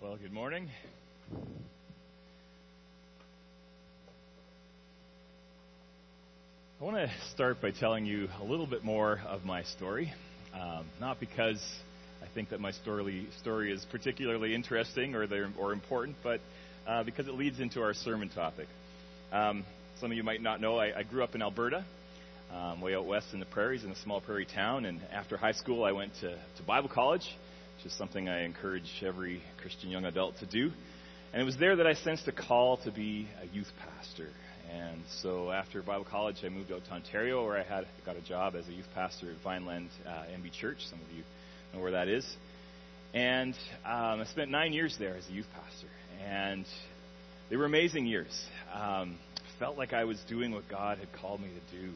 Well, good morning. I want to start by telling you a little bit more of my story. Um, not because I think that my story, story is particularly interesting or, or important, but uh, because it leads into our sermon topic. Um, some of you might not know I, I grew up in Alberta, um, way out west in the prairies, in a small prairie town. And after high school, I went to, to Bible college which is something I encourage every Christian young adult to do. And it was there that I sensed a call to be a youth pastor. And so after Bible college, I moved out to Ontario, where I had got a job as a youth pastor at Vineland uh, MB Church. Some of you know where that is. And um, I spent nine years there as a youth pastor, and they were amazing years. Um, felt like I was doing what God had called me to do.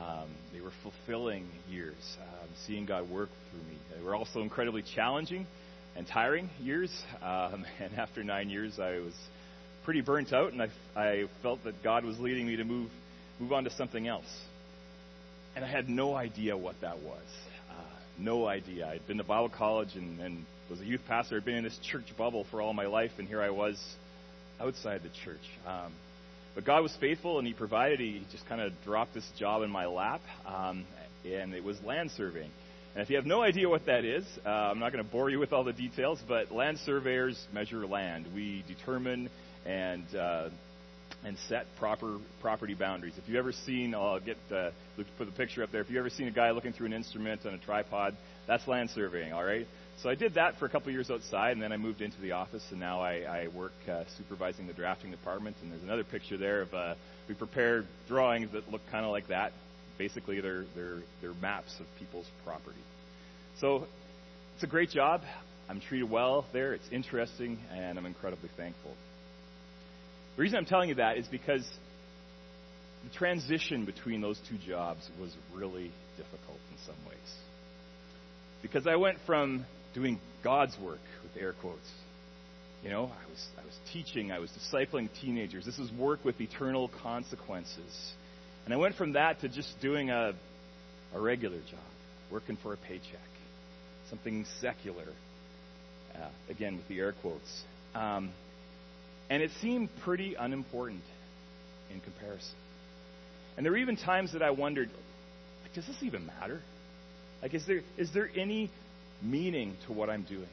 Um, they were fulfilling years, um, seeing God work through me. They were also incredibly challenging and tiring years. Um, and after nine years, I was pretty burnt out, and I, I felt that God was leading me to move move on to something else. And I had no idea what that was. Uh, no idea. I'd been to Bible college and, and was a youth pastor. I'd been in this church bubble for all my life, and here I was outside the church. Um, but God was faithful and He provided. He just kind of dropped this job in my lap, um, and it was land surveying. And if you have no idea what that is, uh, I'm not going to bore you with all the details, but land surveyors measure land. We determine and uh, and set proper property boundaries. If you've ever seen, I'll get uh, put the picture up there. If you've ever seen a guy looking through an instrument on a tripod, that's land surveying. All right. So I did that for a couple years outside, and then I moved into the office, and now I, I work uh, supervising the drafting department. And there's another picture there of uh, we prepared drawings that look kind of like that. Basically, they're they're they're maps of people's property. So it's a great job. I'm treated well there. It's interesting, and I'm incredibly thankful. The reason I'm telling you that is because the transition between those two jobs was really difficult in some ways. Because I went from doing God's work with air quotes. You know, I was, I was teaching, I was discipling teenagers. This is work with eternal consequences. And I went from that to just doing a, a regular job, working for a paycheck, something secular, uh, again with the air quotes. Um, and it seemed pretty unimportant in comparison. And there were even times that I wondered, like, does this even matter? Like, is there, is there any meaning to what I'm doing.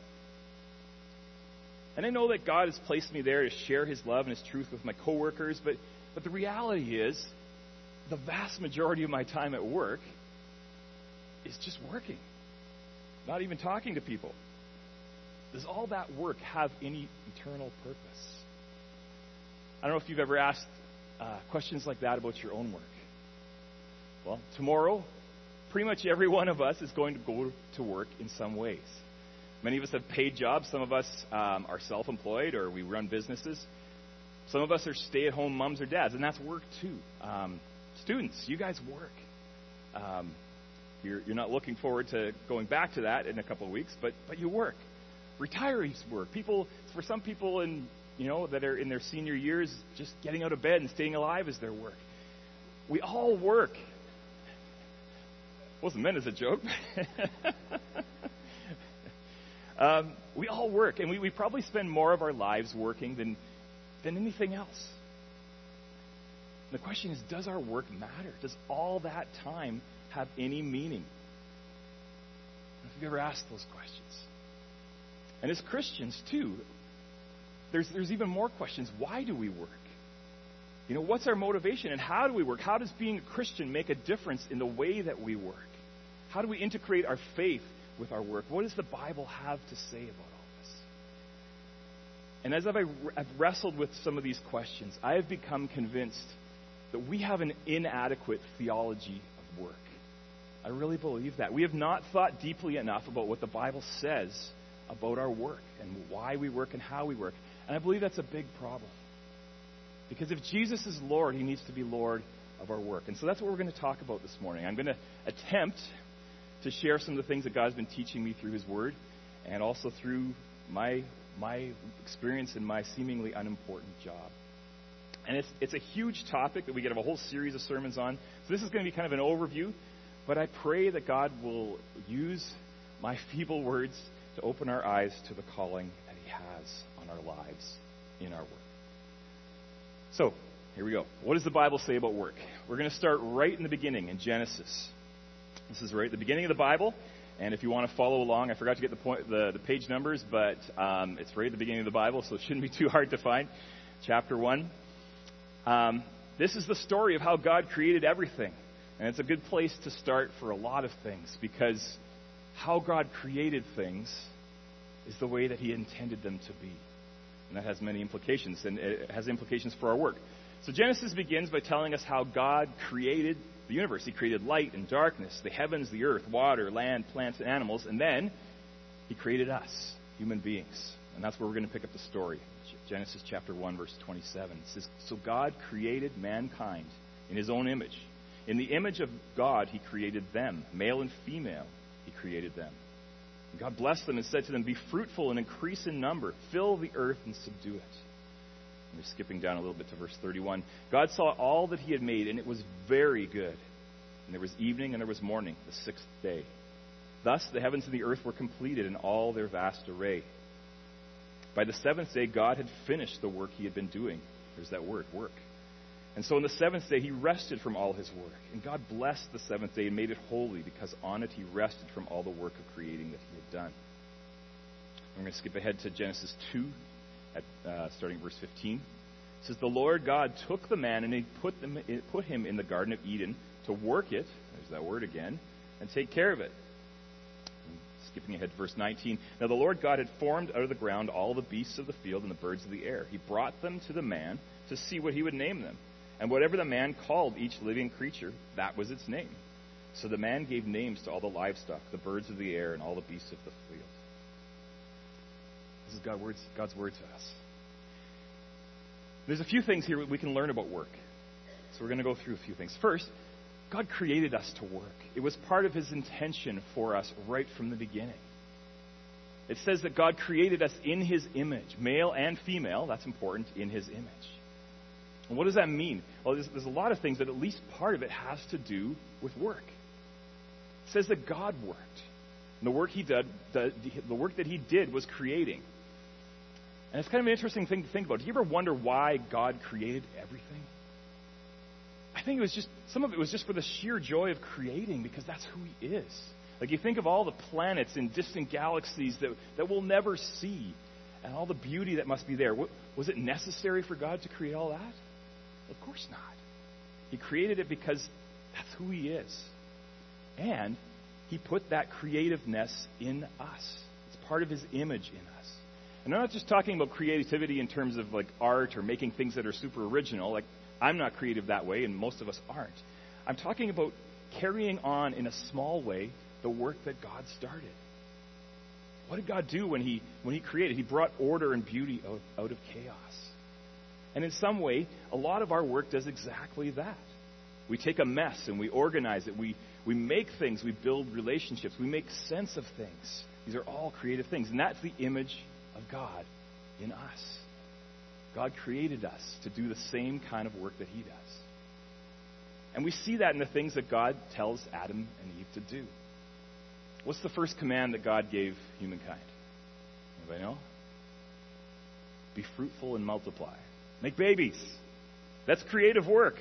And I know that God has placed me there to share His love and His truth with my coworkers, but, but the reality is, the vast majority of my time at work is just working, not even talking to people. Does all that work have any eternal purpose? I don't know if you've ever asked uh, questions like that about your own work. Well, tomorrow pretty much every one of us is going to go to work in some ways. Many of us have paid jobs. Some of us um, are self employed or we run businesses. Some of us are stay at home moms or dads, and that's work too. Um, students, you guys work. Um, you're, you're not looking forward to going back to that in a couple of weeks, but, but you work. Retirees work. People, for some people in, you know, that are in their senior years, just getting out of bed and staying alive is their work. We all work wasn't meant as a joke. um, we all work, and we, we probably spend more of our lives working than, than anything else. And the question is does our work matter? Does all that time have any meaning? Have you ever asked those questions? And as Christians, too, there's, there's even more questions. Why do we work? You know, what's our motivation and how do we work? How does being a Christian make a difference in the way that we work? How do we integrate our faith with our work? What does the Bible have to say about all this? And as I've wrestled with some of these questions, I have become convinced that we have an inadequate theology of work. I really believe that. We have not thought deeply enough about what the Bible says about our work and why we work and how we work. And I believe that's a big problem. Because if Jesus is Lord, he needs to be Lord of our work. And so that's what we're going to talk about this morning. I'm going to attempt to share some of the things that God's been teaching me through His Word and also through my, my experience in my seemingly unimportant job. And it's, it's a huge topic that we could have a whole series of sermons on. So this is going to be kind of an overview, but I pray that God will use my feeble words to open our eyes to the calling that He has on our lives in our work. So, here we go. What does the Bible say about work? We're going to start right in the beginning in Genesis. This is right at the beginning of the Bible. And if you want to follow along, I forgot to get the, point, the, the page numbers, but um, it's right at the beginning of the Bible, so it shouldn't be too hard to find. Chapter 1. Um, this is the story of how God created everything. And it's a good place to start for a lot of things because how God created things is the way that He intended them to be. And that has many implications, and it has implications for our work. So Genesis begins by telling us how God created the universe. He created light and darkness, the heavens, the earth, water, land, plants, and animals, and then He created us, human beings. And that's where we're going to pick up the story. Genesis chapter 1, verse 27. It says, So God created mankind in His own image. In the image of God, He created them. Male and female, He created them. And God blessed them and said to them, Be fruitful and increase in number, fill the earth and subdue it. We're skipping down a little bit to verse 31. God saw all that He had made, and it was very good. And there was evening and there was morning, the sixth day. Thus the heavens and the earth were completed in all their vast array. By the seventh day, God had finished the work He had been doing. There's that word, work. And so on the seventh day, He rested from all His work. And God blessed the seventh day and made it holy because on it He rested from all the work of creating that He had done. I'm going to skip ahead to Genesis 2 at, uh, starting verse 15. It says, The Lord God took the man and he put, them, put him in the Garden of Eden to work it, there's that word again, and take care of it. Skipping ahead to verse 19. Now the Lord God had formed out of the ground all the beasts of the field and the birds of the air. He brought them to the man to see what he would name them. And whatever the man called each living creature, that was its name. So the man gave names to all the livestock, the birds of the air, and all the beasts of the field. This is God's word, God's word to us. There's a few things here that we can learn about work. So we're going to go through a few things. First, God created us to work. It was part of His intention for us right from the beginning. It says that God created us in His image, male and female, that's important, in His image. And what does that mean? Well, there's, there's a lot of things, but at least part of it has to do with work. It says that God worked. And the work He did, the, the work that He did was creating. And it's kind of an interesting thing to think about. Do you ever wonder why God created everything? I think it was just, some of it was just for the sheer joy of creating because that's who He is. Like you think of all the planets in distant galaxies that, that we'll never see and all the beauty that must be there. Was it necessary for God to create all that? Of course not. He created it because that's who He is. And He put that creativeness in us. It's part of His image in us. And I'm not just talking about creativity in terms of like art or making things that are super original. Like I'm not creative that way, and most of us aren't. I'm talking about carrying on in a small way the work that God started. What did God do when He when He created? He brought order and beauty out, out of chaos. And in some way, a lot of our work does exactly that. We take a mess and we organize it. We, we make things. We build relationships. We make sense of things. These are all creative things. And that's the image of God in us. God created us to do the same kind of work that He does. And we see that in the things that God tells Adam and Eve to do. What's the first command that God gave humankind? Anybody know? Be fruitful and multiply. Make babies. That's creative work.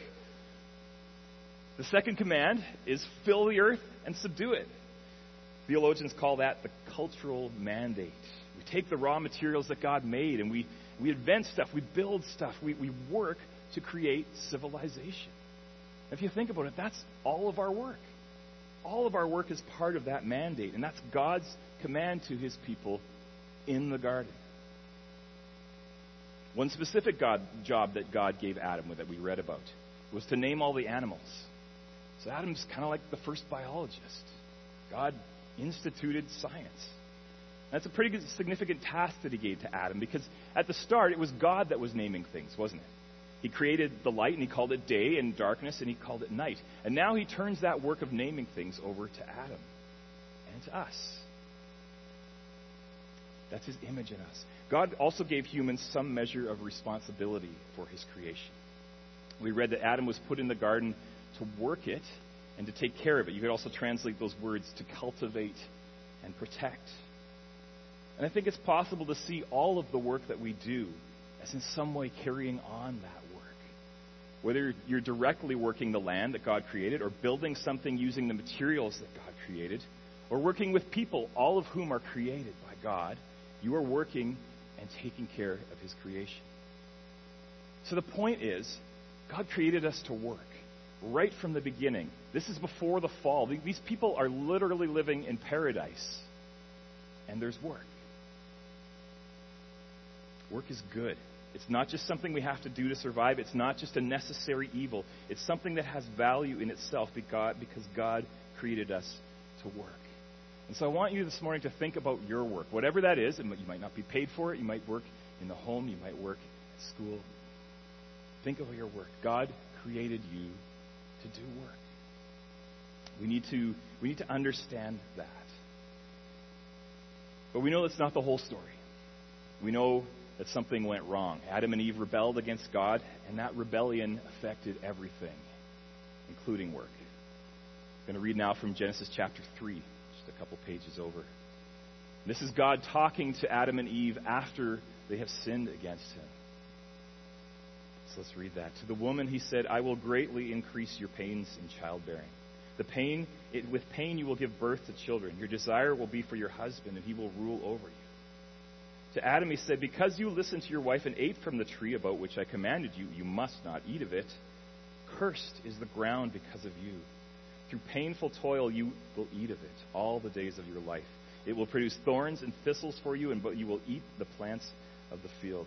The second command is fill the earth and subdue it. Theologians call that the cultural mandate. Take the raw materials that God made and we, we invent stuff, we build stuff, we, we work to create civilization. If you think about it, that's all of our work. All of our work is part of that mandate, and that's God's command to his people in the garden. One specific God, job that God gave Adam that we read about was to name all the animals. So Adam's kind of like the first biologist. God instituted science. That's a pretty significant task that he gave to Adam because at the start it was God that was naming things, wasn't it? He created the light and he called it day and darkness and he called it night. And now he turns that work of naming things over to Adam and to us. That's his image in us. God also gave humans some measure of responsibility for his creation. We read that Adam was put in the garden to work it and to take care of it. You could also translate those words to cultivate and protect. And I think it's possible to see all of the work that we do as in some way carrying on that work. Whether you're directly working the land that God created, or building something using the materials that God created, or working with people, all of whom are created by God, you are working and taking care of His creation. So the point is, God created us to work right from the beginning. This is before the fall. These people are literally living in paradise, and there's work. Work is good. It's not just something we have to do to survive. It's not just a necessary evil. It's something that has value in itself because God created us to work. And so I want you this morning to think about your work, whatever that is. You might not be paid for it. You might work in the home. You might work at school. Think about your work. God created you to do work. We need to, we need to understand that. But we know that's not the whole story. We know that something went wrong. Adam and Eve rebelled against God, and that rebellion affected everything, including work. I'm going to read now from Genesis chapter 3, just a couple pages over. This is God talking to Adam and Eve after they have sinned against him. So let's read that. To the woman he said, I will greatly increase your pains in childbearing. The pain, it, with pain you will give birth to children. Your desire will be for your husband, and he will rule over you. To Adam he said, Because you listened to your wife and ate from the tree about which I commanded you, you must not eat of it. Cursed is the ground because of you. Through painful toil you will eat of it all the days of your life. It will produce thorns and thistles for you, and but you will eat the plants of the field.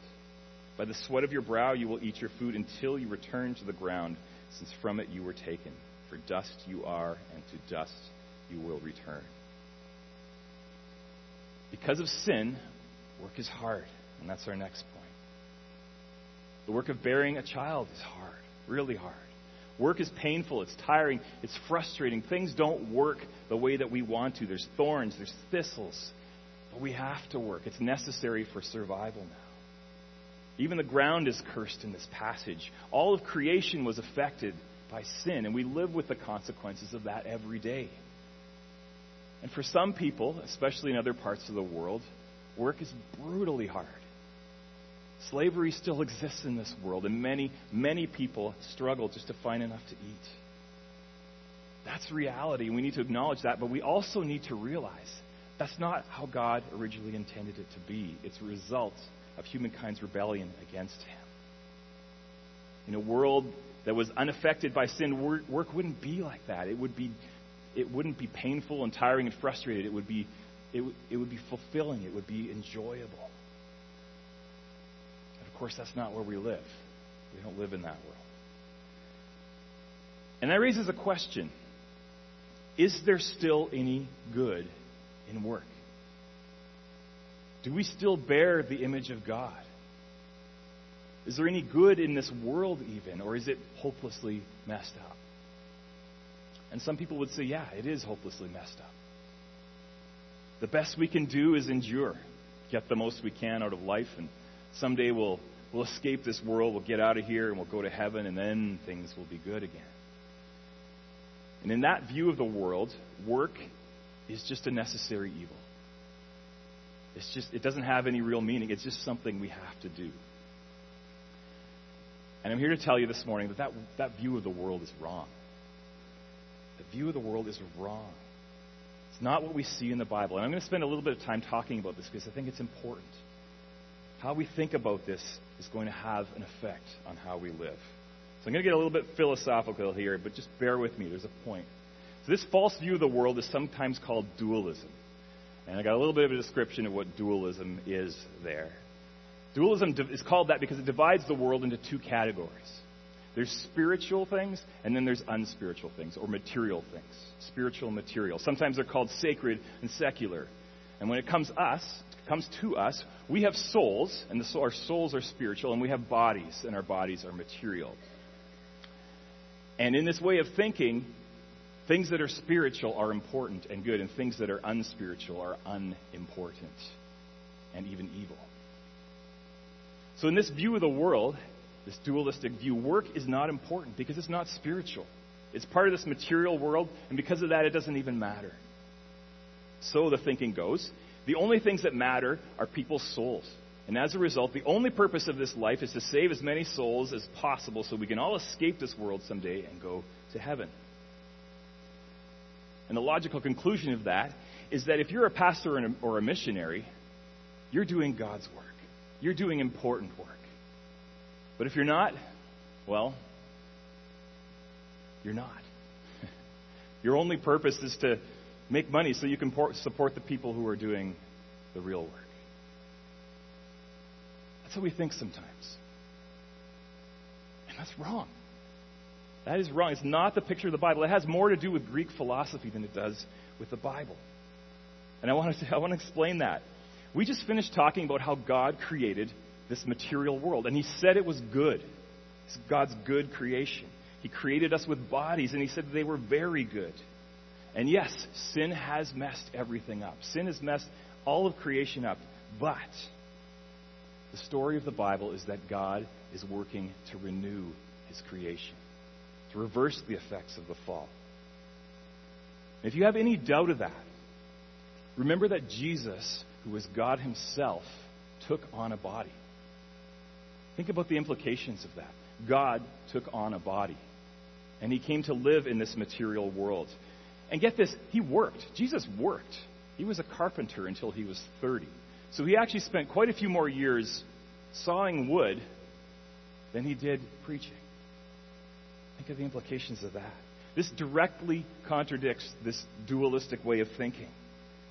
By the sweat of your brow you will eat your food until you return to the ground, since from it you were taken. For dust you are, and to dust you will return. Because of sin, Work is hard, and that's our next point. The work of bearing a child is hard, really hard. Work is painful, it's tiring, it's frustrating. Things don't work the way that we want to. There's thorns, there's thistles, but we have to work. It's necessary for survival now. Even the ground is cursed in this passage. All of creation was affected by sin, and we live with the consequences of that every day. And for some people, especially in other parts of the world, Work is brutally hard. Slavery still exists in this world, and many, many people struggle just to find enough to eat. That's reality. We need to acknowledge that, but we also need to realize that's not how God originally intended it to be. It's a result of humankind's rebellion against Him. In a world that was unaffected by sin, work, wouldn't be like that. It would be, it wouldn't be painful and tiring and frustrated. It would be it, it would be fulfilling, it would be enjoyable. And of course, that's not where we live. We don't live in that world. And that raises a question Is there still any good in work? Do we still bear the image of God? Is there any good in this world, even, or is it hopelessly messed up? And some people would say, yeah, it is hopelessly messed up. The best we can do is endure, get the most we can out of life, and someday we'll, we'll escape this world, we'll get out of here, and we'll go to heaven, and then things will be good again. And in that view of the world, work is just a necessary evil. It's just, it doesn't have any real meaning. It's just something we have to do. And I'm here to tell you this morning that that, that view of the world is wrong. The view of the world is wrong not what we see in the Bible. And I'm going to spend a little bit of time talking about this because I think it's important. How we think about this is going to have an effect on how we live. So I'm going to get a little bit philosophical here, but just bear with me. There's a point. So this false view of the world is sometimes called dualism. And I got a little bit of a description of what dualism is there. Dualism is called that because it divides the world into two categories. There's spiritual things, and then there's unspiritual things, or material things. Spiritual and material. Sometimes they're called sacred and secular. And when it comes us, comes to us, we have souls, and the, our souls are spiritual, and we have bodies, and our bodies are material. And in this way of thinking, things that are spiritual are important and good, and things that are unspiritual are unimportant and even evil. So, in this view of the world, this dualistic view, work is not important because it's not spiritual. It's part of this material world, and because of that, it doesn't even matter. So the thinking goes The only things that matter are people's souls. And as a result, the only purpose of this life is to save as many souls as possible so we can all escape this world someday and go to heaven. And the logical conclusion of that is that if you're a pastor or a missionary, you're doing God's work. You're doing important work. But if you're not, well, you're not. Your only purpose is to make money so you can support the people who are doing the real work. That's how we think sometimes. And that's wrong. That is wrong. It's not the picture of the Bible. It has more to do with Greek philosophy than it does with the Bible. And I want to, I want to explain that. We just finished talking about how God created this material world, and He said it was good. It's God's good creation. He created us with bodies, and He said they were very good. And yes, sin has messed everything up. Sin has messed all of creation up. But the story of the Bible is that God is working to renew His creation, to reverse the effects of the fall. If you have any doubt of that, remember that Jesus, who was God Himself, took on a body. Think about the implications of that. God took on a body, and He came to live in this material world. And get this, He worked. Jesus worked. He was a carpenter until he was 30. So he actually spent quite a few more years sawing wood than he did preaching. Think of the implications of that. This directly contradicts this dualistic way of thinking.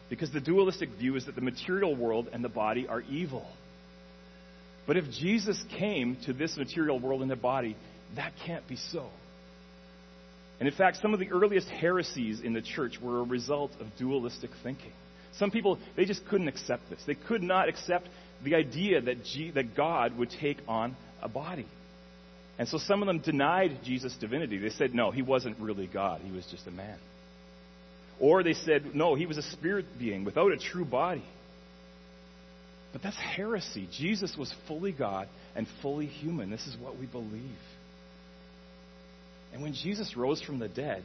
Because the dualistic view is that the material world and the body are evil. But if Jesus came to this material world in a body, that can't be so. And in fact, some of the earliest heresies in the church were a result of dualistic thinking. Some people, they just couldn't accept this. They could not accept the idea that, G, that God would take on a body. And so some of them denied Jesus' divinity. They said, no, he wasn't really God, he was just a man. Or they said, no, he was a spirit being without a true body. But that's heresy. Jesus was fully God and fully human. This is what we believe. And when Jesus rose from the dead,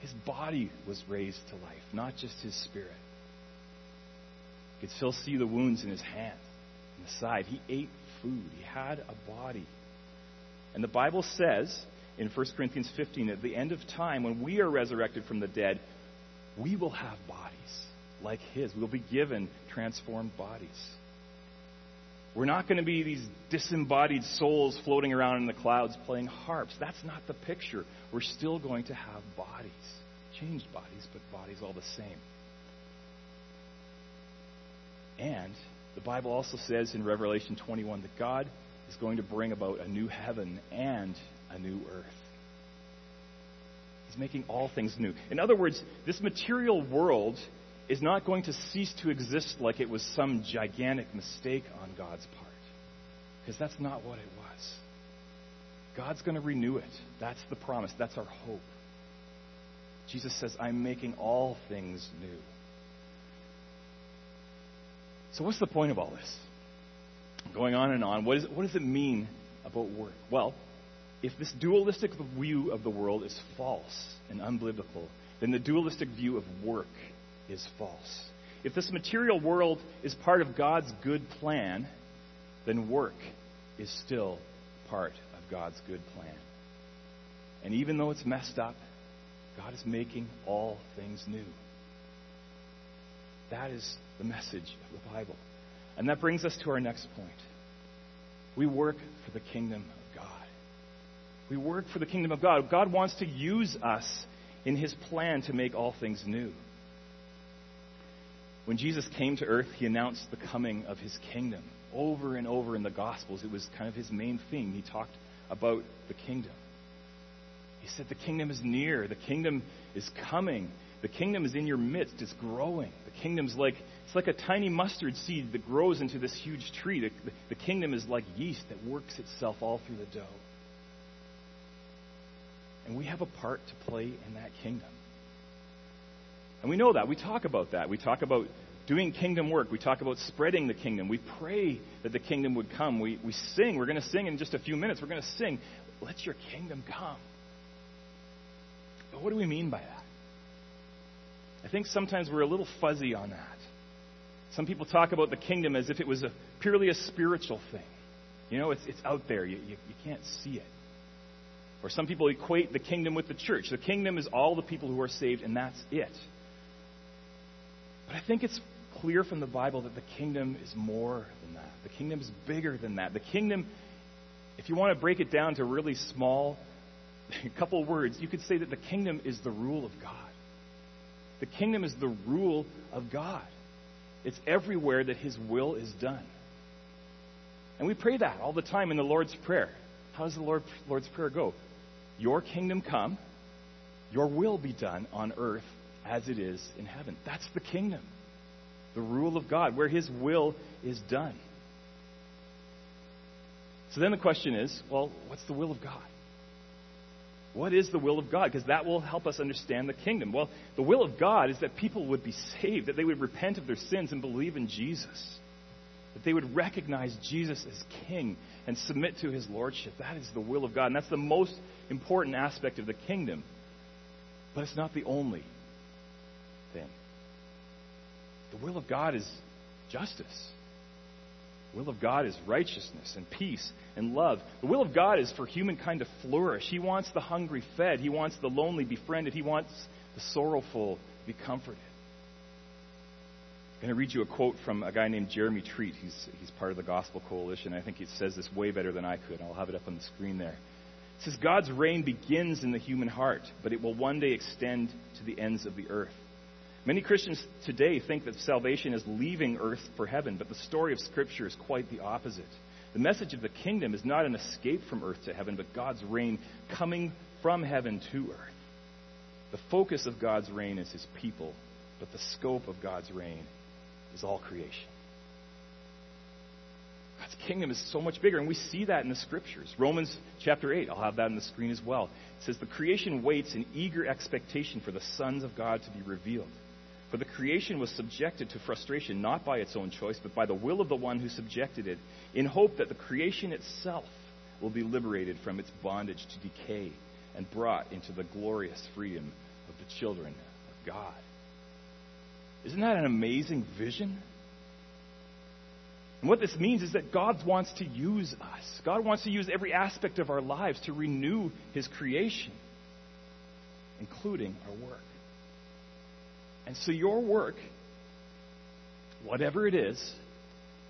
his body was raised to life, not just his spirit. You could still see the wounds in his hand and the side. He ate food, he had a body. And the Bible says in 1 Corinthians 15 at the end of time, when we are resurrected from the dead, we will have bodies like his. We'll be given transformed bodies. We're not going to be these disembodied souls floating around in the clouds playing harps. That's not the picture. We're still going to have bodies. Changed bodies, but bodies all the same. And the Bible also says in Revelation 21 that God is going to bring about a new heaven and a new earth. He's making all things new. In other words, this material world is not going to cease to exist like it was some gigantic mistake on God's part. Because that's not what it was. God's going to renew it. That's the promise. That's our hope. Jesus says, I'm making all things new. So, what's the point of all this? Going on and on. What, is, what does it mean about work? Well, if this dualistic view of the world is false and unbiblical, then the dualistic view of work is false. If this material world is part of God's good plan, then work is still part of God's good plan. And even though it's messed up, God is making all things new. That is the message of the Bible. And that brings us to our next point. We work for the kingdom of God. We work for the kingdom of God. God wants to use us in his plan to make all things new. When Jesus came to earth, he announced the coming of his kingdom. Over and over in the Gospels, it was kind of his main theme. He talked about the kingdom. He said, The kingdom is near, the kingdom is coming. The kingdom is in your midst. It's growing. The kingdom's like it's like a tiny mustard seed that grows into this huge tree. The, the, the kingdom is like yeast that works itself all through the dough. And we have a part to play in that kingdom. And we know that. We talk about that. We talk about doing kingdom work. We talk about spreading the kingdom. We pray that the kingdom would come. We, we sing. We're going to sing in just a few minutes. We're going to sing, Let your kingdom come. But what do we mean by that? I think sometimes we're a little fuzzy on that. Some people talk about the kingdom as if it was a, purely a spiritual thing. You know, it's, it's out there, you, you, you can't see it. Or some people equate the kingdom with the church. The kingdom is all the people who are saved, and that's it. But I think it's clear from the Bible that the kingdom is more than that. The kingdom is bigger than that. The kingdom, if you want to break it down to really small, a couple words, you could say that the kingdom is the rule of God. The kingdom is the rule of God. It's everywhere that His will is done. And we pray that all the time in the Lord's Prayer. How does the Lord, Lord's Prayer go? Your kingdom come, your will be done on earth as it is in heaven. That's the kingdom, the rule of God, where His will is done. So then the question is well, what's the will of God? What is the will of God? Because that will help us understand the kingdom. Well, the will of God is that people would be saved, that they would repent of their sins and believe in Jesus, that they would recognize Jesus as king and submit to his lordship. That is the will of God. And that's the most important aspect of the kingdom. But it's not the only thing. The will of God is justice. The will of God is righteousness and peace and love. The will of God is for humankind to flourish. He wants the hungry fed. He wants the lonely befriended. He wants the sorrowful be comforted. I'm going to read you a quote from a guy named Jeremy Treat. He's, he's part of the Gospel Coalition. I think he says this way better than I could. I'll have it up on the screen there. It says, God's reign begins in the human heart, but it will one day extend to the ends of the earth. Many Christians today think that salvation is leaving earth for heaven, but the story of Scripture is quite the opposite. The message of the kingdom is not an escape from earth to heaven, but God's reign coming from heaven to earth. The focus of God's reign is his people, but the scope of God's reign is all creation. God's kingdom is so much bigger, and we see that in the scriptures. Romans chapter 8, I'll have that on the screen as well. It says, The creation waits in eager expectation for the sons of God to be revealed. For the creation was subjected to frustration not by its own choice, but by the will of the one who subjected it, in hope that the creation itself will be liberated from its bondage to decay and brought into the glorious freedom of the children of God. Isn't that an amazing vision? And what this means is that God wants to use us. God wants to use every aspect of our lives to renew His creation, including our work. And so your work, whatever it is,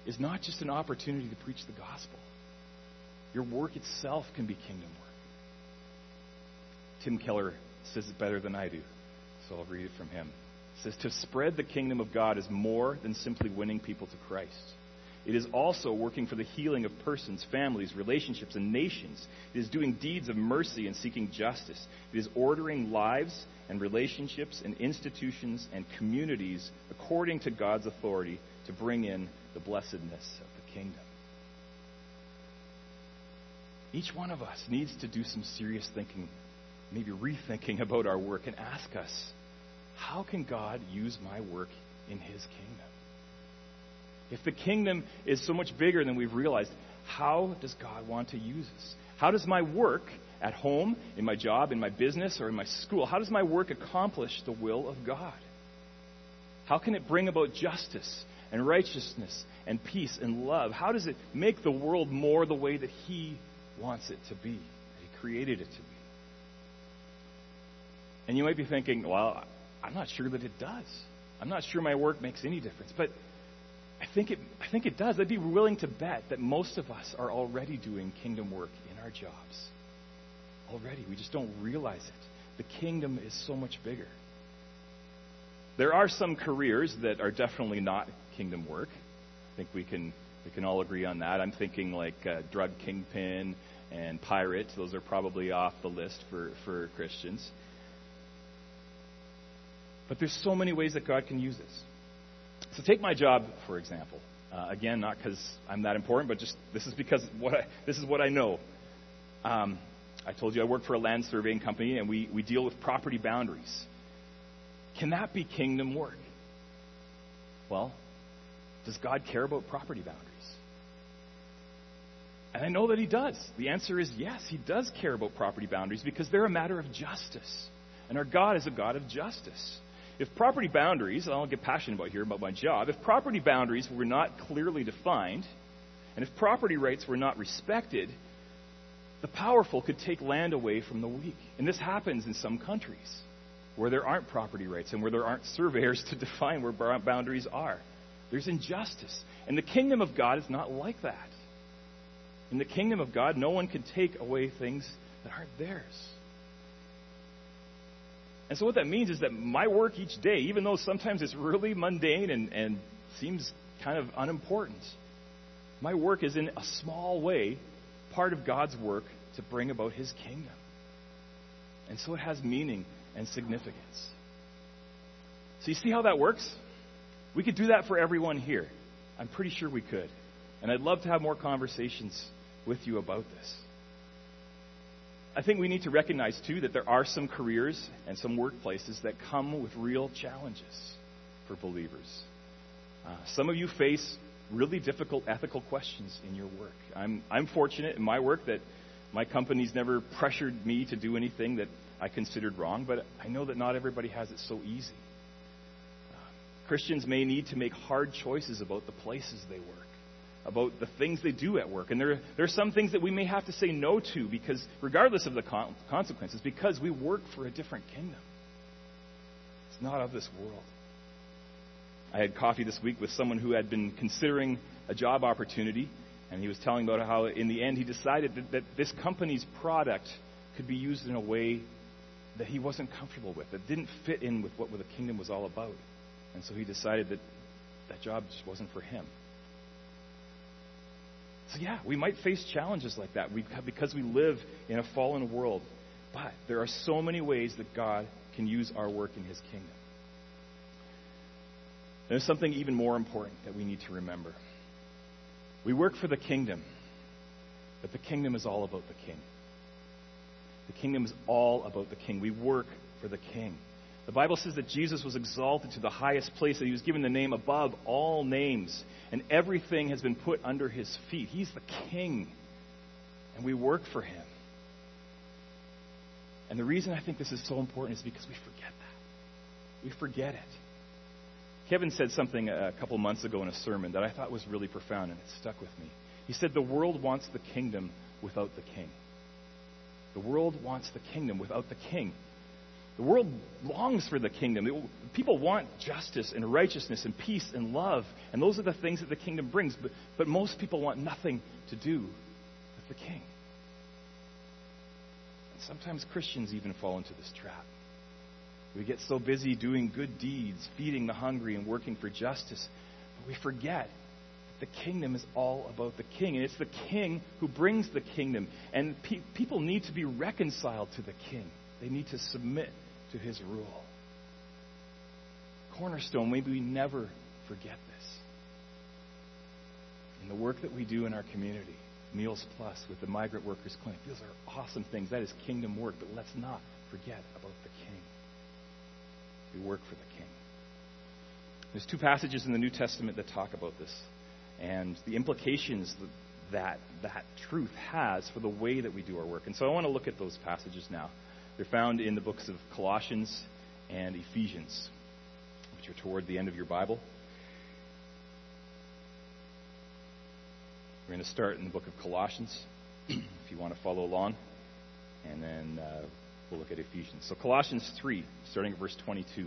is not just an opportunity to preach the gospel. Your work itself can be kingdom work. Tim Keller says it better than I do, so I'll read it from him. Says, To spread the kingdom of God is more than simply winning people to Christ. It is also working for the healing of persons, families, relationships, and nations. It is doing deeds of mercy and seeking justice. It is ordering lives and relationships and institutions and communities according to God's authority to bring in the blessedness of the kingdom. Each one of us needs to do some serious thinking, maybe rethinking about our work, and ask us how can God use my work in His kingdom? If the kingdom is so much bigger than we've realized, how does God want to use us? How does my work at home, in my job, in my business, or in my school, how does my work accomplish the will of God? How can it bring about justice and righteousness and peace and love? How does it make the world more the way that He wants it to be, that He created it to be? And you might be thinking, well, I'm not sure that it does. I'm not sure my work makes any difference. But I think it, I think it does. I'd be willing to bet that most of us are already doing kingdom work in our jobs. Already. We just don't realize it. The kingdom is so much bigger. There are some careers that are definitely not kingdom work. I think we can, we can all agree on that. I'm thinking like uh, drug kingpin and pirate. Those are probably off the list for, for Christians. But there's so many ways that God can use this. So take my job, for example. Uh, again, not because I'm that important, but just this is because what I, this is what I know. Um, I told you I work for a land surveying company, and we, we deal with property boundaries. Can that be kingdom work? Well, does God care about property boundaries? And I know that He does. The answer is yes, He does care about property boundaries because they're a matter of justice. And our God is a God of justice. If property boundaries, and I'll get passionate about here about my job, if property boundaries were not clearly defined, and if property rights were not respected, the powerful could take land away from the weak. And this happens in some countries where there aren't property rights and where there aren't surveyors to define where boundaries are. There's injustice. And the kingdom of God is not like that. In the kingdom of God, no one can take away things that aren't theirs. And so, what that means is that my work each day, even though sometimes it's really mundane and, and seems kind of unimportant, my work is in a small way part of God's work to bring about His kingdom. And so it has meaning and significance. So, you see how that works? We could do that for everyone here. I'm pretty sure we could. And I'd love to have more conversations with you about this. I think we need to recognize, too, that there are some careers and some workplaces that come with real challenges for believers. Uh, some of you face really difficult ethical questions in your work. I'm, I'm fortunate in my work that my company's never pressured me to do anything that I considered wrong, but I know that not everybody has it so easy. Uh, Christians may need to make hard choices about the places they work about the things they do at work. And there, there are some things that we may have to say no to because, regardless of the con- consequences, because we work for a different kingdom. It's not of this world. I had coffee this week with someone who had been considering a job opportunity, and he was telling about how, in the end, he decided that, that this company's product could be used in a way that he wasn't comfortable with, that didn't fit in with what the kingdom was all about. And so he decided that that job just wasn't for him. So, yeah, we might face challenges like that because we live in a fallen world. But there are so many ways that God can use our work in His kingdom. There's something even more important that we need to remember. We work for the kingdom, but the kingdom is all about the king. The kingdom is all about the king. We work for the king. The Bible says that Jesus was exalted to the highest place, that he was given the name above all names, and everything has been put under his feet. He's the king, and we work for him. And the reason I think this is so important is because we forget that. We forget it. Kevin said something a couple months ago in a sermon that I thought was really profound, and it stuck with me. He said, The world wants the kingdom without the king. The world wants the kingdom without the king. The world longs for the kingdom. People want justice and righteousness and peace and love. And those are the things that the kingdom brings. But, but most people want nothing to do with the king. And sometimes Christians even fall into this trap. We get so busy doing good deeds, feeding the hungry, and working for justice. But we forget that the kingdom is all about the king. And it's the king who brings the kingdom. And pe- people need to be reconciled to the king, they need to submit to his rule. Cornerstone, maybe we never forget this. In the work that we do in our community, Meals Plus with the Migrant Workers Clinic, those are awesome things. That is kingdom work, but let's not forget about the King. We work for the King. There's two passages in the New Testament that talk about this and the implications that that, that truth has for the way that we do our work. And so I want to look at those passages now. They're found in the books of Colossians and Ephesians, which are toward the end of your Bible. We're going to start in the book of Colossians, if you want to follow along, and then uh, we'll look at Ephesians. So, Colossians 3, starting at verse 22.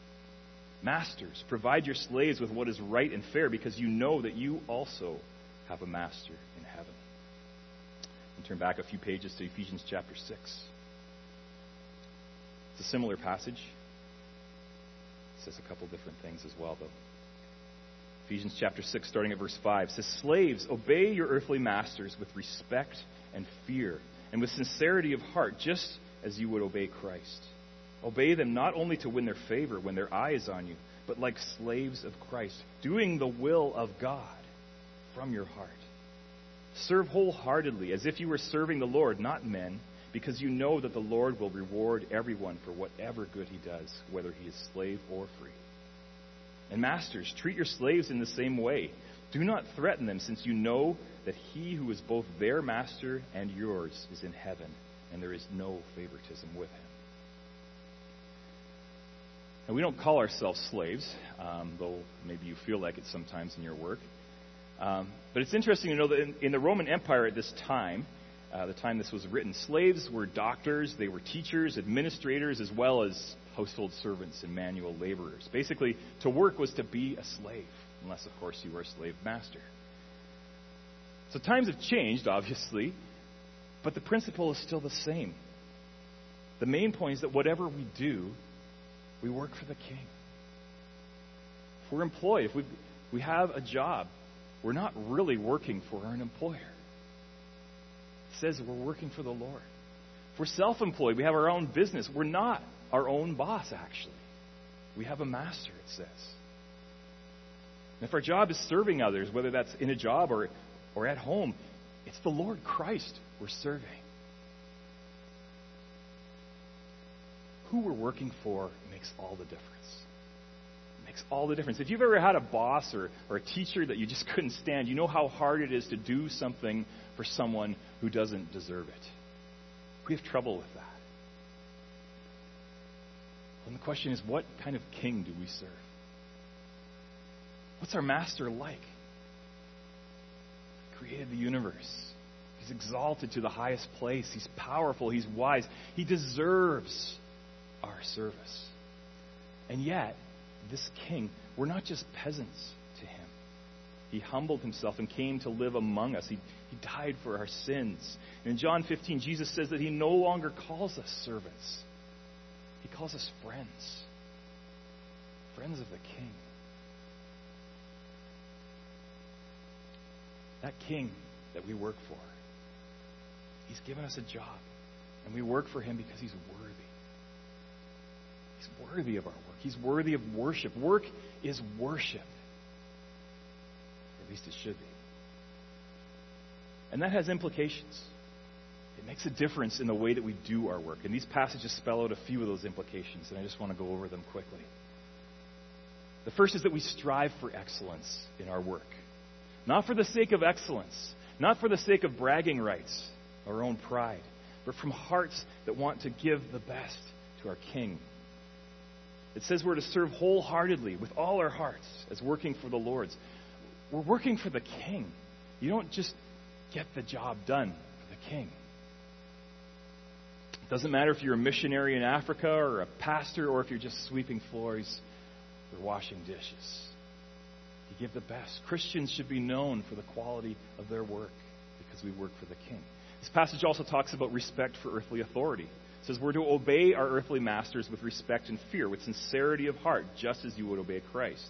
Masters, provide your slaves with what is right and fair because you know that you also have a master in heaven. And turn back a few pages to Ephesians chapter 6. It's a similar passage. It says a couple different things as well, though. Ephesians chapter 6, starting at verse 5, says, Slaves, obey your earthly masters with respect and fear, and with sincerity of heart, just as you would obey Christ. Obey them not only to win their favor when their eye is on you, but like slaves of Christ, doing the will of God from your heart. Serve wholeheartedly, as if you were serving the Lord, not men, because you know that the Lord will reward everyone for whatever good he does, whether he is slave or free. And masters, treat your slaves in the same way. Do not threaten them, since you know that he who is both their master and yours is in heaven, and there is no favoritism with him. And we don't call ourselves slaves, um, though maybe you feel like it sometimes in your work. Um, but it's interesting to know that in, in the Roman Empire at this time, uh, the time this was written, slaves were doctors, they were teachers, administrators, as well as household servants and manual laborers. Basically, to work was to be a slave, unless, of course, you were a slave master. So times have changed, obviously, but the principle is still the same. The main point is that whatever we do, we work for the king. If we're employed, if we, we have a job, we're not really working for an employer. It says we're working for the Lord. If we're self employed, we have our own business, we're not our own boss, actually. We have a master, it says. And if our job is serving others, whether that's in a job or, or at home, it's the Lord Christ we're serving. Who we're working for makes all the difference. It makes all the difference. If you've ever had a boss or, or a teacher that you just couldn't stand, you know how hard it is to do something for someone who doesn't deserve it. We have trouble with that. And the question is, what kind of king do we serve? What's our master like? He created the universe. He's exalted to the highest place. He's powerful. He's wise. He deserves our service. And yet, this king, we're not just peasants to him. He humbled himself and came to live among us. He, he died for our sins. And in John 15, Jesus says that he no longer calls us servants, he calls us friends. Friends of the king. That king that we work for, he's given us a job. And we work for him because he's worthy. He's worthy of our work. He's worthy of worship. Work is worship. At least it should be. And that has implications. It makes a difference in the way that we do our work. And these passages spell out a few of those implications, and I just want to go over them quickly. The first is that we strive for excellence in our work. Not for the sake of excellence, not for the sake of bragging rights, our own pride, but from hearts that want to give the best to our King it says we're to serve wholeheartedly with all our hearts as working for the Lord's. We're working for the King. You don't just get the job done for the King. It doesn't matter if you're a missionary in Africa or a pastor or if you're just sweeping floors or washing dishes. You give the best. Christians should be known for the quality of their work because we work for the King. This passage also talks about respect for earthly authority. It says we're to obey our earthly masters with respect and fear, with sincerity of heart, just as you would obey Christ.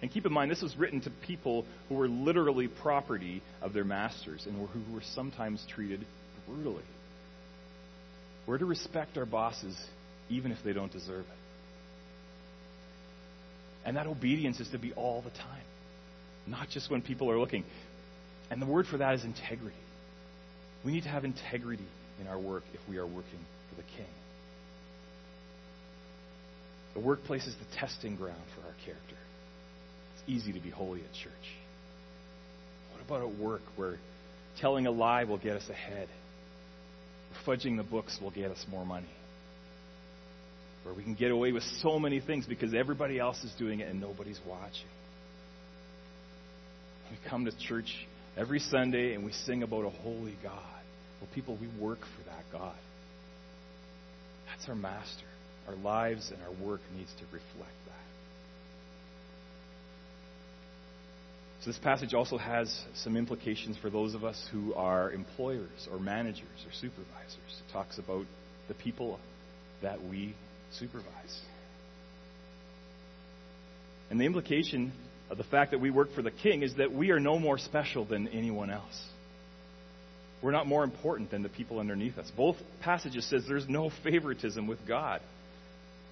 And keep in mind, this was written to people who were literally property of their masters and who were sometimes treated brutally. We're to respect our bosses even if they don't deserve it. And that obedience is to be all the time, not just when people are looking. And the word for that is integrity. We need to have integrity in our work if we are working for the king. The workplace is the testing ground for our character. It's easy to be holy at church. What about at work where telling a lie will get us ahead? Fudging the books will get us more money? Where we can get away with so many things because everybody else is doing it and nobody's watching. We come to church every Sunday and we sing about a holy God. Well, people, we work for that God. That's our master. Our lives and our work needs to reflect that. So this passage also has some implications for those of us who are employers or managers or supervisors. It talks about the people that we supervise. And the implication of the fact that we work for the king is that we are no more special than anyone else. We're not more important than the people underneath us. Both passages says there's no favoritism with God.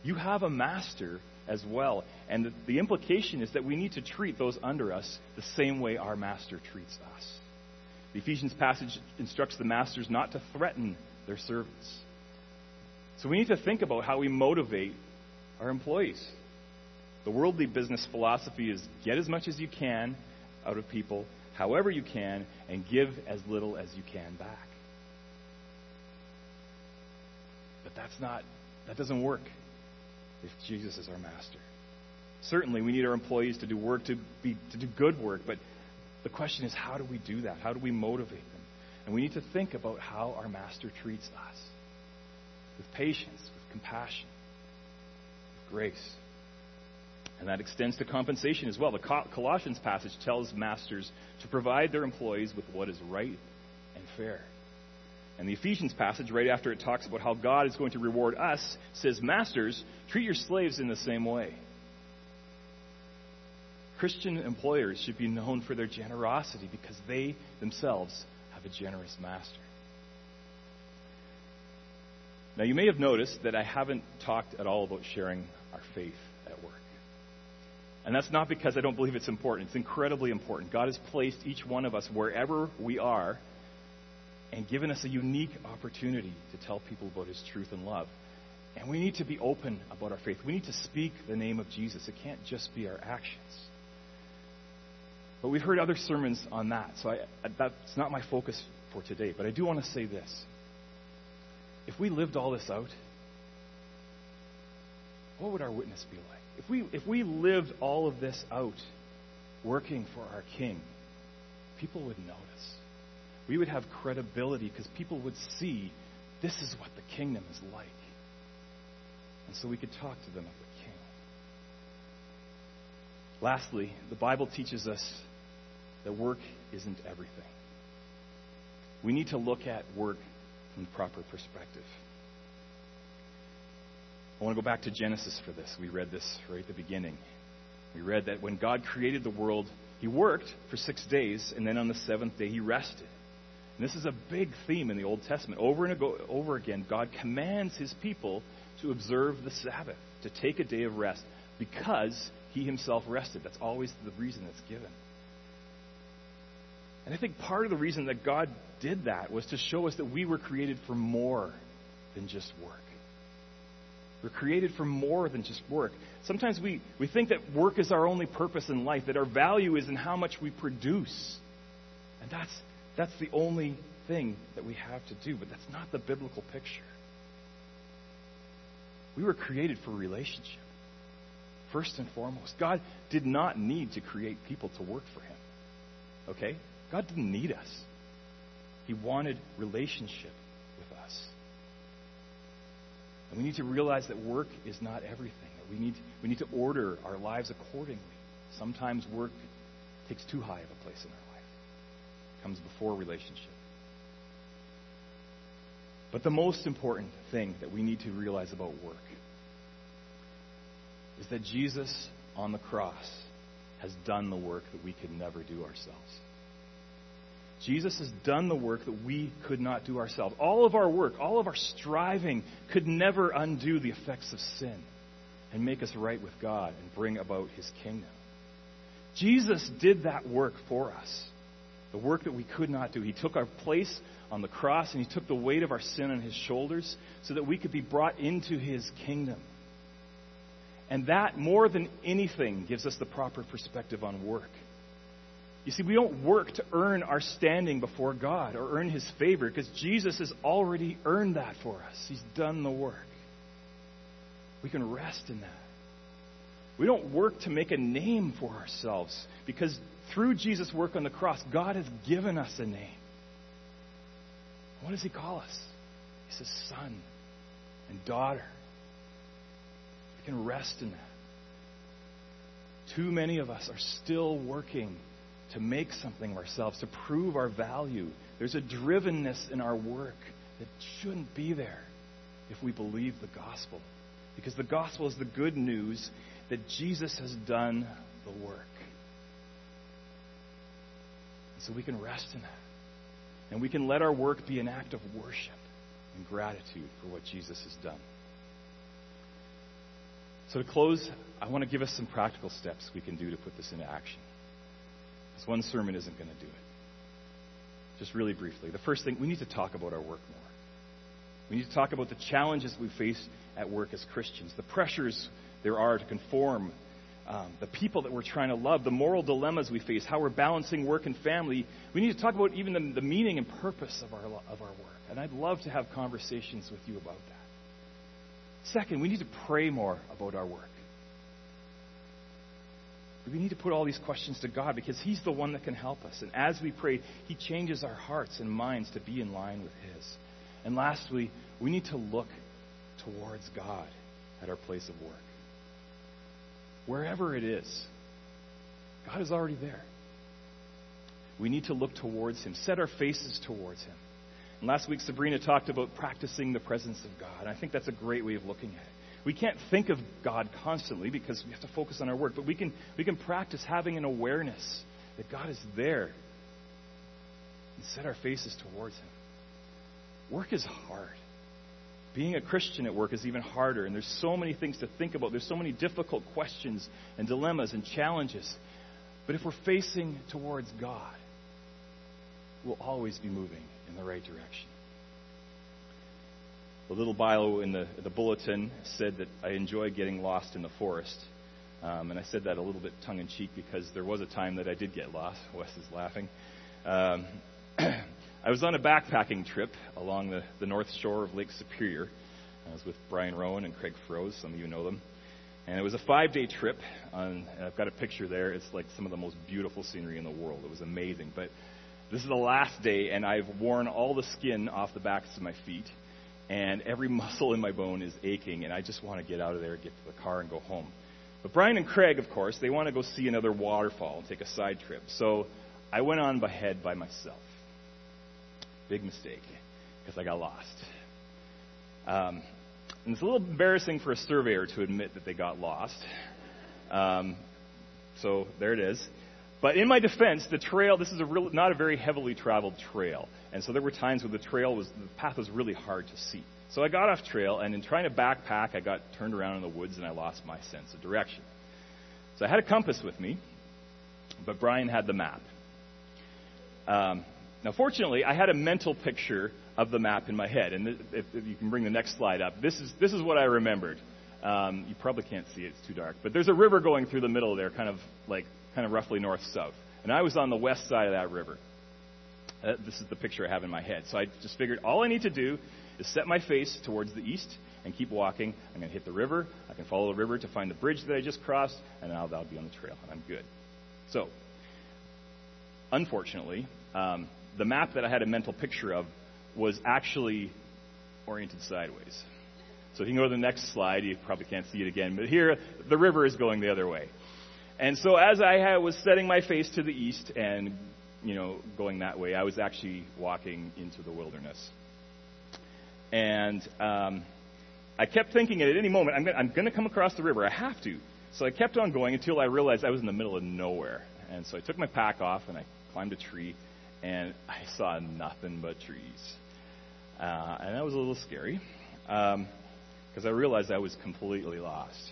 You have a master as well. And the, the implication is that we need to treat those under us the same way our master treats us. The Ephesians passage instructs the masters not to threaten their servants. So we need to think about how we motivate our employees. The worldly business philosophy is get as much as you can out of people, however you can, and give as little as you can back. But that's not, that doesn't work if Jesus is our master. Certainly, we need our employees to do work, to, be, to do good work, but the question is how do we do that? How do we motivate them? And we need to think about how our master treats us with patience, with compassion, with grace. And that extends to compensation as well. The Colossians passage tells masters to provide their employees with what is right and fair. And the Ephesians passage, right after it talks about how God is going to reward us, says, Masters, treat your slaves in the same way. Christian employers should be known for their generosity because they themselves have a generous master. Now, you may have noticed that I haven't talked at all about sharing our faith. And that's not because I don't believe it's important. It's incredibly important. God has placed each one of us wherever we are and given us a unique opportunity to tell people about His truth and love. And we need to be open about our faith. We need to speak the name of Jesus. It can't just be our actions. But we've heard other sermons on that, so I, that's not my focus for today. But I do want to say this. If we lived all this out, what would our witness be like? If we, if we lived all of this out, working for our King, people would notice. We would have credibility because people would see this is what the kingdom is like. And so we could talk to them of the King. Lastly, the Bible teaches us that work isn't everything. We need to look at work from the proper perspective. I want to go back to Genesis for this. We read this right at the beginning. We read that when God created the world, He worked for six days, and then on the seventh day, He rested. And this is a big theme in the Old Testament. Over and over again, God commands His people to observe the Sabbath, to take a day of rest, because He Himself rested. That's always the reason that's given. And I think part of the reason that God did that was to show us that we were created for more than just work. We're created for more than just work. Sometimes we, we think that work is our only purpose in life, that our value is in how much we produce. And that's, that's the only thing that we have to do, but that's not the biblical picture. We were created for relationship. First and foremost, God did not need to create people to work for Him. Okay? God didn't need us. He wanted relationship with us. And we need to realize that work is not everything. We need, we need to order our lives accordingly. Sometimes work takes too high of a place in our life. It comes before relationship. But the most important thing that we need to realize about work is that Jesus on the cross has done the work that we could never do ourselves. Jesus has done the work that we could not do ourselves. All of our work, all of our striving could never undo the effects of sin and make us right with God and bring about his kingdom. Jesus did that work for us. The work that we could not do. He took our place on the cross and he took the weight of our sin on his shoulders so that we could be brought into his kingdom. And that, more than anything, gives us the proper perspective on work. You see, we don't work to earn our standing before God or earn His favor because Jesus has already earned that for us. He's done the work. We can rest in that. We don't work to make a name for ourselves because through Jesus' work on the cross, God has given us a name. What does He call us? He says, son and daughter. We can rest in that. Too many of us are still working to make something of ourselves, to prove our value. There's a drivenness in our work that shouldn't be there if we believe the gospel. Because the gospel is the good news that Jesus has done the work. And so we can rest in that. And we can let our work be an act of worship and gratitude for what Jesus has done. So, to close, I want to give us some practical steps we can do to put this into action. Because one sermon isn't going to do it. Just really briefly. The first thing, we need to talk about our work more. We need to talk about the challenges we face at work as Christians, the pressures there are to conform, um, the people that we're trying to love, the moral dilemmas we face, how we're balancing work and family. We need to talk about even the, the meaning and purpose of our, of our work. And I'd love to have conversations with you about that. Second, we need to pray more about our work. We need to put all these questions to God because He's the one that can help us. And as we pray, He changes our hearts and minds to be in line with His. And lastly, we need to look towards God at our place of work. Wherever it is, God is already there. We need to look towards Him, set our faces towards Him. And last week, Sabrina talked about practicing the presence of God. And I think that's a great way of looking at it. We can't think of God constantly because we have to focus on our work, but we can, we can practice having an awareness that God is there and set our faces towards Him. Work is hard. Being a Christian at work is even harder, and there's so many things to think about. There's so many difficult questions and dilemmas and challenges. But if we're facing towards God, we'll always be moving in the right direction. The little bio in the, the bulletin said that I enjoy getting lost in the forest. Um, and I said that a little bit tongue in cheek because there was a time that I did get lost. Wes is laughing. Um, I was on a backpacking trip along the, the north shore of Lake Superior. I was with Brian Rowan and Craig Froze. Some of you know them. And it was a five day trip. On, I've got a picture there. It's like some of the most beautiful scenery in the world. It was amazing. But this is the last day, and I've worn all the skin off the backs of my feet, and every muscle in my bone is aching, and I just want to get out of there, get to the car, and go home. But Brian and Craig, of course, they want to go see another waterfall and take a side trip. So I went on ahead by myself. Big mistake, because I got lost. Um, and it's a little embarrassing for a surveyor to admit that they got lost. Um, so there it is. But in my defense, the trail, this is a real, not a very heavily traveled trail. And so there were times where the trail was, the path was really hard to see. So I got off trail, and in trying to backpack, I got turned around in the woods and I lost my sense of direction. So I had a compass with me, but Brian had the map. Um, now, fortunately, I had a mental picture of the map in my head. And if, if you can bring the next slide up, this is, this is what I remembered. Um, you probably can't see it, it's too dark. But there's a river going through the middle there, kind of like kind of roughly north south. And I was on the west side of that river. Uh, this is the picture I have in my head. So I just figured all I need to do is set my face towards the east and keep walking. I'm going to hit the river. I can follow the river to find the bridge that I just crossed, and I'll, I'll be on the trail, and I'm good. So, unfortunately, um, the map that I had a mental picture of was actually oriented sideways. So if you can go to the next slide, you probably can't see it again, but here the river is going the other way. And so as I was setting my face to the east and, you know, going that way, I was actually walking into the wilderness. And um, I kept thinking at any moment, I'm going, to come across the river. I have to. So I kept on going until I realized I was in the middle of nowhere. And so I took my pack off and I climbed a tree, and I saw nothing but trees. Uh, and that was a little scary because um, I realized I was completely lost.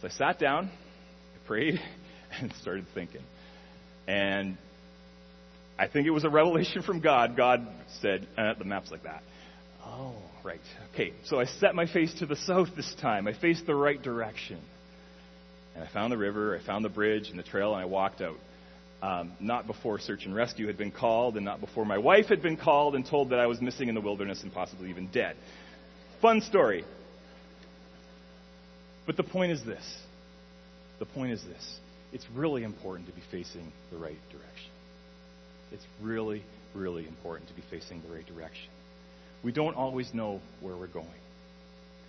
So I sat down I prayed and started thinking. And I think it was a revelation from God. God said, uh, the map's like that. Oh, right. Okay, so I set my face to the south this time. I faced the right direction. And I found the river, I found the bridge and the trail, and I walked out. Um, not before search and rescue had been called, and not before my wife had been called and told that I was missing in the wilderness and possibly even dead. Fun story. But the point is this the point is this it's really important to be facing the right direction. It's really, really important to be facing the right direction. We don't always know where we're going,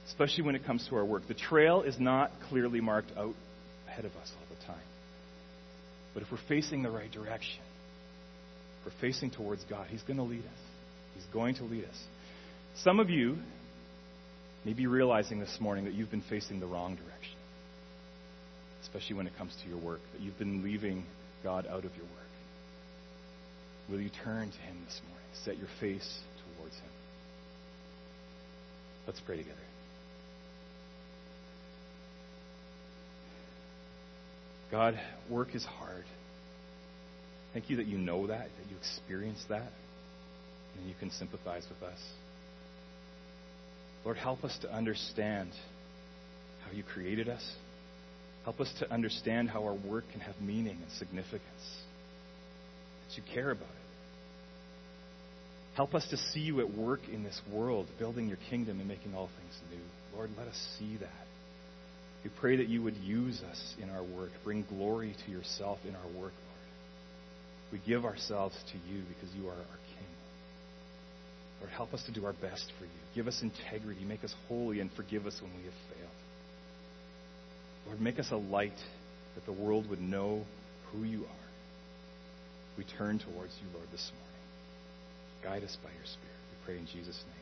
especially when it comes to our work. The trail is not clearly marked out ahead of us all the time. But if we're facing the right direction, if we're facing towards God, He's going to lead us. He's going to lead us. Some of you may be realizing this morning that you've been facing the wrong direction especially when it comes to your work, that you've been leaving God out of your work. Will you turn to Him this morning? Set your face towards Him. Let's pray together. God, work is hard. Thank you that you know that, that you experience that, and you can sympathize with us. Lord, help us to understand how you created us. Help us to understand how our work can have meaning and significance. That you care about it. Help us to see you at work in this world, building your kingdom and making all things new. Lord, let us see that. We pray that you would use us in our work, bring glory to yourself in our work, Lord. We give ourselves to you because you are our King. Lord, help us to do our best for you. Give us integrity. Make us holy and forgive us when we have failed. Lord, make us a light that the world would know who you are. We turn towards you, Lord, this morning. Guide us by your Spirit. We pray in Jesus' name.